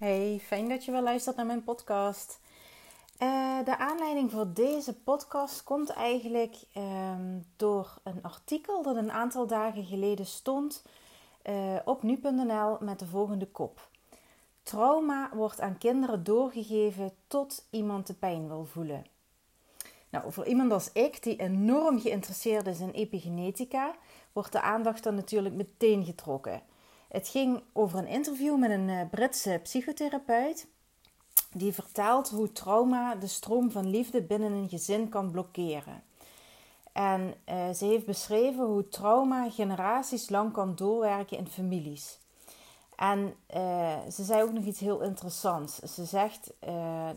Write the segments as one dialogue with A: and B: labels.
A: Hey, fijn dat je weer luistert naar mijn podcast. Uh, de aanleiding voor deze podcast komt eigenlijk um, door een artikel dat een aantal dagen geleden stond uh, op nu.nl met de volgende kop. Trauma wordt aan kinderen doorgegeven tot iemand de pijn wil voelen. Nou, voor iemand als ik, die enorm geïnteresseerd is in epigenetica, wordt de aandacht dan natuurlijk meteen getrokken. Het ging over een interview met een eh, Britse psychotherapeut. Die vertelt hoe trauma de stroom van liefde binnen een gezin kan blokkeren. En uh, ze heeft beschreven hoe trauma generaties lang kan doorwerken in families. En uh, ze zei ook nog iets heel interessants. Ze zegt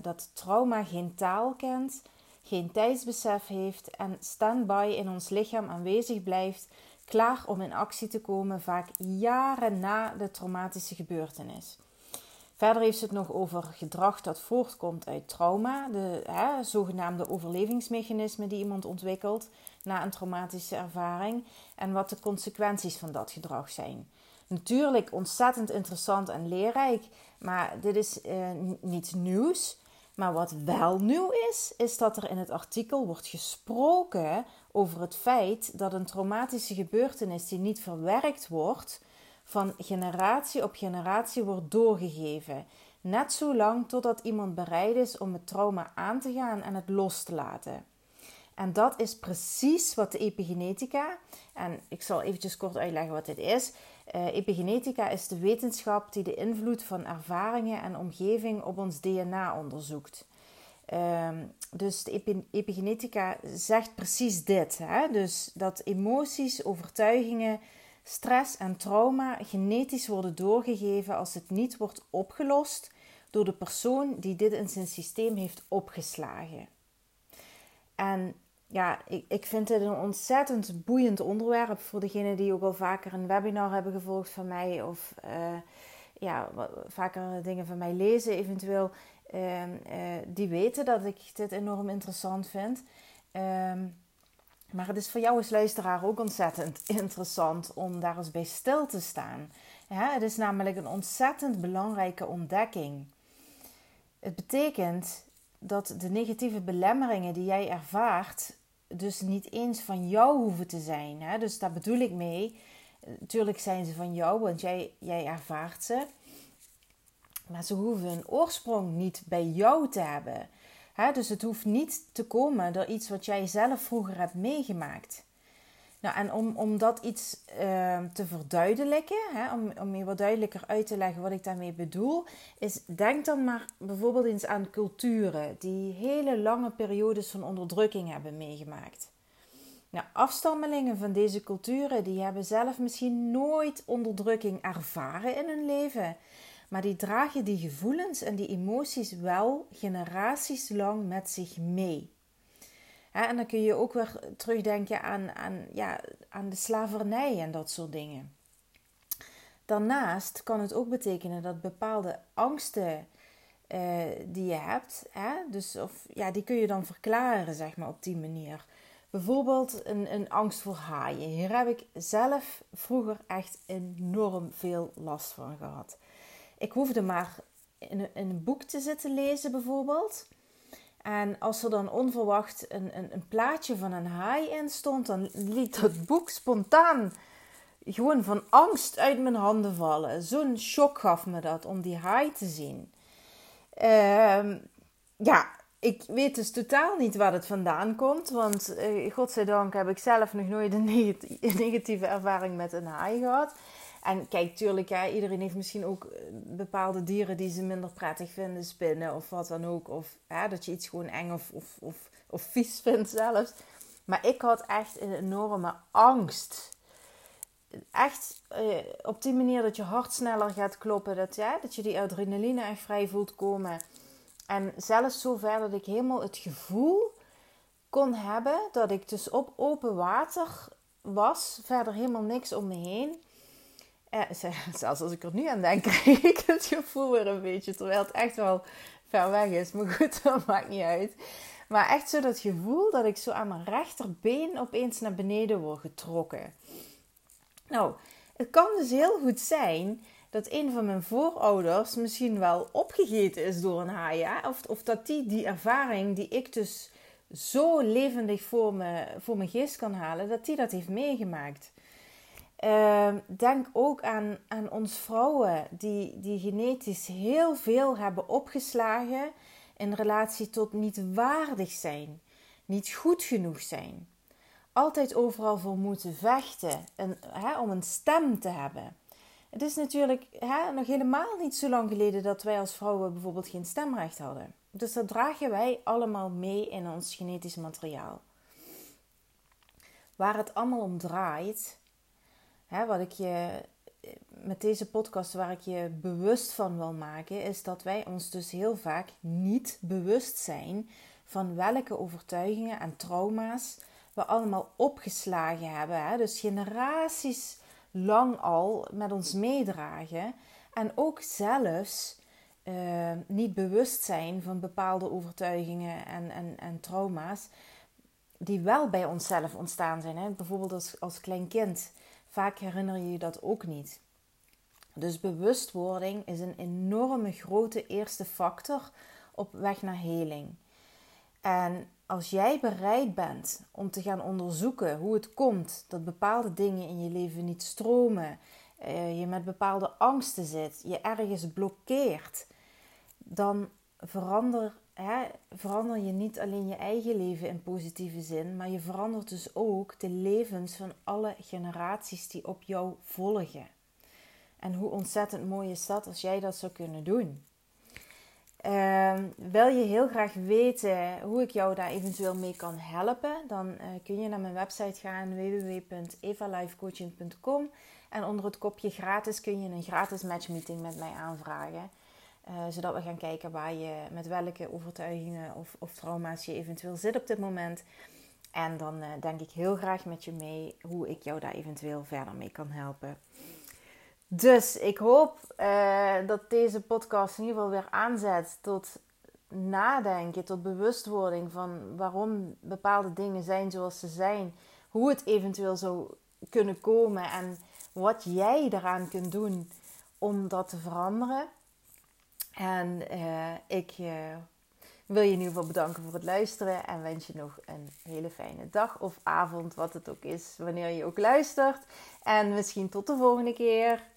A: dat trauma geen taal kent, geen tijdsbesef heeft en standby in ons lichaam aanwezig blijft klaar om in actie te komen, vaak jaren na de traumatische gebeurtenis. Verder heeft ze het nog over gedrag dat voortkomt uit trauma, de hè, zogenaamde overlevingsmechanismen die iemand ontwikkelt na een traumatische ervaring en wat de consequenties van dat gedrag zijn. Natuurlijk ontzettend interessant en leerrijk, maar dit is uh, niets nieuws. Maar wat wel nieuw is, is dat er in het artikel wordt gesproken over het feit dat een traumatische gebeurtenis die niet verwerkt wordt, van generatie op generatie wordt doorgegeven. Net zo lang totdat iemand bereid is om het trauma aan te gaan en het los te laten. En dat is precies wat de epigenetica, en ik zal eventjes kort uitleggen wat dit is. Uh, epigenetica is de wetenschap die de invloed van ervaringen en omgeving op ons DNA onderzoekt. Uh, dus de epigenetica zegt precies dit: hè? Dus dat emoties, overtuigingen, stress en trauma genetisch worden doorgegeven als het niet wordt opgelost door de persoon die dit in zijn systeem heeft opgeslagen. En ja, ik, ik vind dit een ontzettend boeiend onderwerp voor degenen die ook al vaker een webinar hebben gevolgd van mij of uh, ja, vaker dingen van mij lezen eventueel. Uh, uh, die weten dat ik dit enorm interessant vind. Ehm, maar het is voor jou als luisteraar ook ontzettend interessant om daar eens bij stil te staan. Ja, het is namelijk een ontzettend belangrijke ontdekking. Het betekent dat de negatieve belemmeringen die jij ervaart dus niet eens van jou hoeven te zijn. Hè? Dus daar bedoel ik mee. Natuurlijk zijn ze van jou, want jij, jij ervaart ze. Maar ze hoeven een oorsprong niet bij jou te hebben. Dus het hoeft niet te komen door iets wat jij zelf vroeger hebt meegemaakt. Nou, en om, om dat iets uh, te verduidelijken, hè, om, om je wat duidelijker uit te leggen wat ik daarmee bedoel, is denk dan maar bijvoorbeeld eens aan culturen die hele lange periodes van onderdrukking hebben meegemaakt. Nou, afstammelingen van deze culturen die hebben zelf misschien nooit onderdrukking ervaren in hun leven, maar die dragen die gevoelens en die emoties wel generaties lang met zich mee en dan kun je ook weer terugdenken aan, aan, ja, aan de slavernij en dat soort dingen. Daarnaast kan het ook betekenen dat bepaalde angsten uh, die je hebt, hè, dus of, ja, die kun je dan verklaren zeg maar, op die manier. Bijvoorbeeld een, een angst voor haaien. Hier heb ik zelf vroeger echt enorm veel last van gehad. Ik hoefde maar in een, boek te zitten lezen bijvoorbeeld. En als er dan onverwacht een, een, een, plaatje van een haai in stond, dan liet het boek spontaan gewoon van angst uit mijn handen vallen. Zo'n shock gaf me dat om die haai te zien. Uh, ja, ik weet dus totaal niet waar het vandaan komt. Want uh, godzijdank heb ik zelf nog nooit een negatieve ervaring met een haai gehad. En kijk, tuurlijk, ja, iedereen heeft misschien ook eh, bepaalde dieren die ze minder prettig vinden, spinnen of wat dan ook. Of dat je iets gewoon eng of, of, of, of vies vindt zelfs. Maar ik had echt een enorme angst. Echt eh, op die manier dat je hart sneller gaat kloppen. Dat, ja, dat je die adrenaline echt vrij voelt komen. En zelfs zover dat ik helemaal het gevoel kon hebben dat ik dus op open water was. Verder helemaal niks om me heen. Eh, zelfs als ik er nu aan denk, krijg ik het gevoel weer een beetje. Terwijl het echt wel ver weg is. Maar goed, dat maakt niet uit. Maar echt zo dat gevoel dat ik zo aan mijn rechterbeen opeens naar beneden word getrokken. Nou, het kan dus heel goed zijn dat een van mijn voorouders misschien wel opgegeten is door een haai. Of, of dat die die ervaring die ik dus zo levendig voor, me, voor mijn geest kan halen, dat die dat heeft meegemaakt. Uh, denk ook aan, aan ons vrouwen die, die genetisch heel veel hebben opgeslagen in relatie tot niet waardig zijn, niet goed genoeg zijn. Altijd overal voor moeten vechten en, hè, om een stem te hebben. Het is natuurlijk hè, nog helemaal niet zo lang geleden dat wij als vrouwen bijvoorbeeld geen stemrecht hadden. Dus dat dragen wij allemaal mee in ons genetisch materiaal. Waar het allemaal om draait, hè, wat ik je met deze podcast, waar ik je bewust van wil maken, is dat wij ons dus heel vaak niet bewust zijn van welke overtuigingen en trauma's we allemaal opgeslagen hebben. Hè? Dus generaties lang al met ons meedragen. En ook zelfs uh, niet bewust zijn van bepaalde overtuigingen en, en, en trauma's. Die wel bij onszelf ontstaan zijn. Hè? Bijvoorbeeld als, als klein kind. Vaak herinner je je dat ook niet. Dus bewustwording is een enorme grote eerste factor op weg naar heling. En als jij bereid bent om te gaan onderzoeken hoe het komt dat bepaalde dingen in je leven niet stromen, uh, je met bepaalde angsten zit, je ergens blokkeert, dan verander, hè, verander je niet alleen je eigen leven in positieve zin, maar je verandert dus ook de levens van alle generaties die op jou volgen. En hoe ontzettend mooi is dat als jij dat zou kunnen doen. Uh, wil je heel graag weten hoe ik jou daar eventueel mee kan helpen? Dan uh, kun je naar mijn website gaan www.evalifecoaching.com en onder het kopje gratis kun je een gratis matchmeeting met mij aanvragen. Uh, zodat we gaan kijken waar je, met welke overtuigingen of, of trauma's je eventueel zit op dit moment. En dan uh, denk ik heel graag met je mee hoe ik jou daar eventueel verder mee kan helpen. Dus ik hoop uh, dat deze podcast in ieder geval weer aanzet tot nadenken, tot bewustwording van waarom bepaalde dingen zijn zoals ze zijn, hoe het eventueel zou kunnen komen en wat jij daaraan kunt doen om dat te veranderen. En uh, ik uh, wil je in ieder geval bedanken voor het luisteren en wens je nog een hele fijne dag of avond, wat het ook is, wanneer je ook luistert. En misschien tot de volgende keer.